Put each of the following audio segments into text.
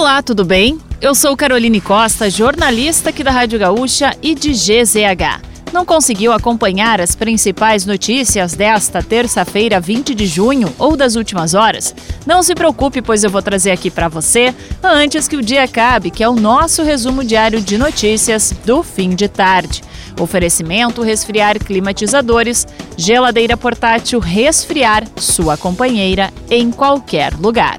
Olá, tudo bem? Eu sou Caroline Costa, jornalista aqui da Rádio Gaúcha e de GZH. Não conseguiu acompanhar as principais notícias desta terça-feira, 20 de junho ou das últimas horas? Não se preocupe, pois eu vou trazer aqui para você antes que o dia acabe, que é o nosso resumo diário de notícias do fim de tarde. Oferecimento: resfriar climatizadores, geladeira portátil resfriar, sua companheira em qualquer lugar.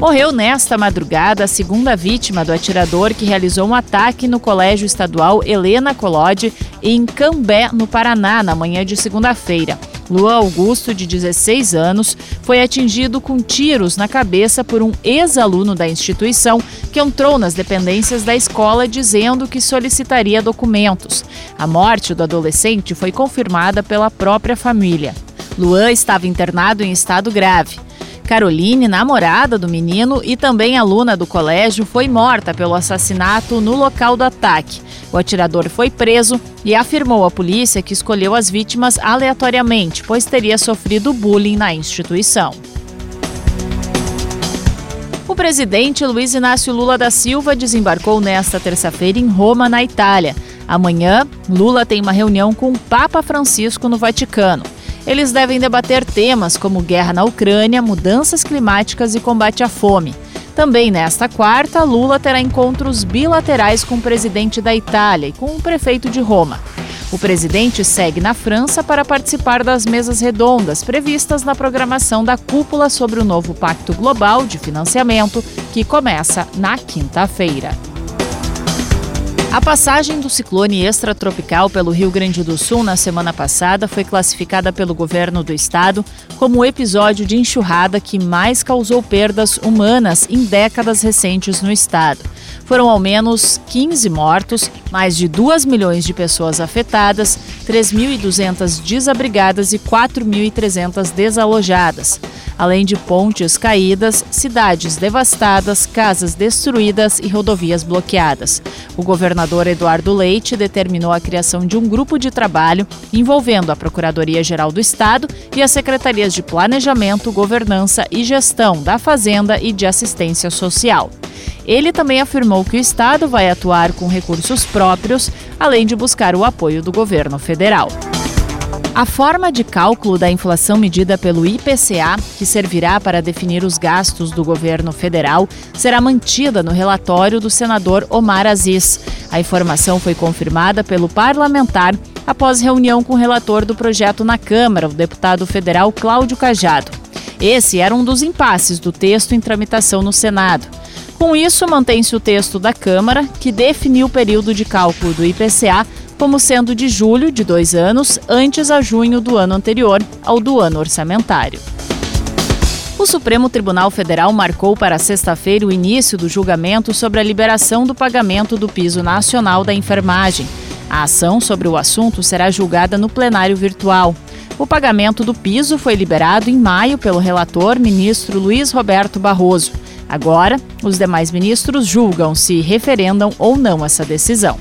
Morreu nesta madrugada a segunda vítima do atirador que realizou um ataque no Colégio Estadual Helena Colode, em Cambé, no Paraná, na manhã de segunda-feira. Luan Augusto, de 16 anos, foi atingido com tiros na cabeça por um ex-aluno da instituição que entrou nas dependências da escola dizendo que solicitaria documentos. A morte do adolescente foi confirmada pela própria família. Luan estava internado em estado grave. Caroline, namorada do menino e também aluna do colégio, foi morta pelo assassinato no local do ataque. O atirador foi preso e afirmou à polícia que escolheu as vítimas aleatoriamente, pois teria sofrido bullying na instituição. O presidente Luiz Inácio Lula da Silva desembarcou nesta terça-feira em Roma, na Itália. Amanhã, Lula tem uma reunião com o Papa Francisco no Vaticano. Eles devem debater temas como guerra na Ucrânia, mudanças climáticas e combate à fome. Também nesta quarta, Lula terá encontros bilaterais com o presidente da Itália e com o prefeito de Roma. O presidente segue na França para participar das mesas redondas previstas na programação da cúpula sobre o novo Pacto Global de Financiamento, que começa na quinta-feira. A passagem do ciclone extratropical pelo Rio Grande do Sul na semana passada foi classificada pelo governo do estado como o episódio de enxurrada que mais causou perdas humanas em décadas recentes no estado. Foram ao menos 15 mortos, mais de 2 milhões de pessoas afetadas, 3.200 desabrigadas e 4.300 desalojadas além de pontes caídas, cidades devastadas, casas destruídas e rodovias bloqueadas. O governador Eduardo Leite determinou a criação de um grupo de trabalho envolvendo a Procuradoria-Geral do Estado e as secretarias de Planejamento, Governança e Gestão da Fazenda e de Assistência Social. Ele também afirmou que o Estado vai atuar com recursos próprios, além de buscar o apoio do governo federal. A forma de cálculo da inflação medida pelo IPCA, que servirá para definir os gastos do governo federal, será mantida no relatório do senador Omar Aziz. A informação foi confirmada pelo parlamentar após reunião com o relator do projeto na Câmara, o deputado federal Cláudio Cajado. Esse era um dos impasses do texto em tramitação no Senado. Com isso, mantém-se o texto da Câmara, que definiu o período de cálculo do IPCA como sendo de julho de dois anos, antes a junho do ano anterior ao do ano orçamentário. O Supremo Tribunal Federal marcou para sexta-feira o início do julgamento sobre a liberação do pagamento do piso nacional da enfermagem. A ação sobre o assunto será julgada no plenário virtual. O pagamento do piso foi liberado em maio pelo relator ministro Luiz Roberto Barroso. Agora, os demais ministros julgam se referendam ou não essa decisão.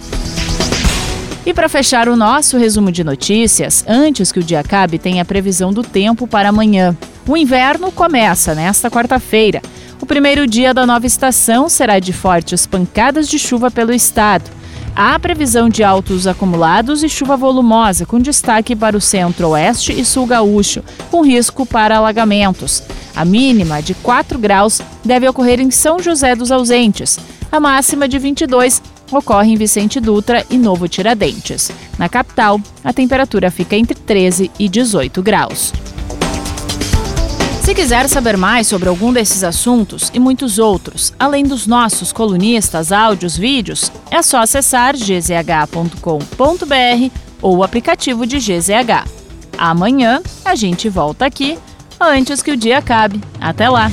E para fechar o nosso resumo de notícias, antes que o dia acabe, tem a previsão do tempo para amanhã. O inverno começa nesta quarta-feira. O primeiro dia da nova estação será de fortes pancadas de chuva pelo estado. Há previsão de altos acumulados e chuva volumosa, com destaque para o centro-oeste e sul gaúcho, com risco para alagamentos. A mínima de 4 graus deve ocorrer em São José dos Ausentes, a máxima de 22 ocorre em Vicente Dutra e Novo Tiradentes. Na capital, a temperatura fica entre 13 e 18 graus. Se quiser saber mais sobre algum desses assuntos e muitos outros, além dos nossos colunistas, áudios, vídeos, é só acessar gzh.com.br ou o aplicativo de GZH. Amanhã a gente volta aqui antes que o dia acabe. Até lá!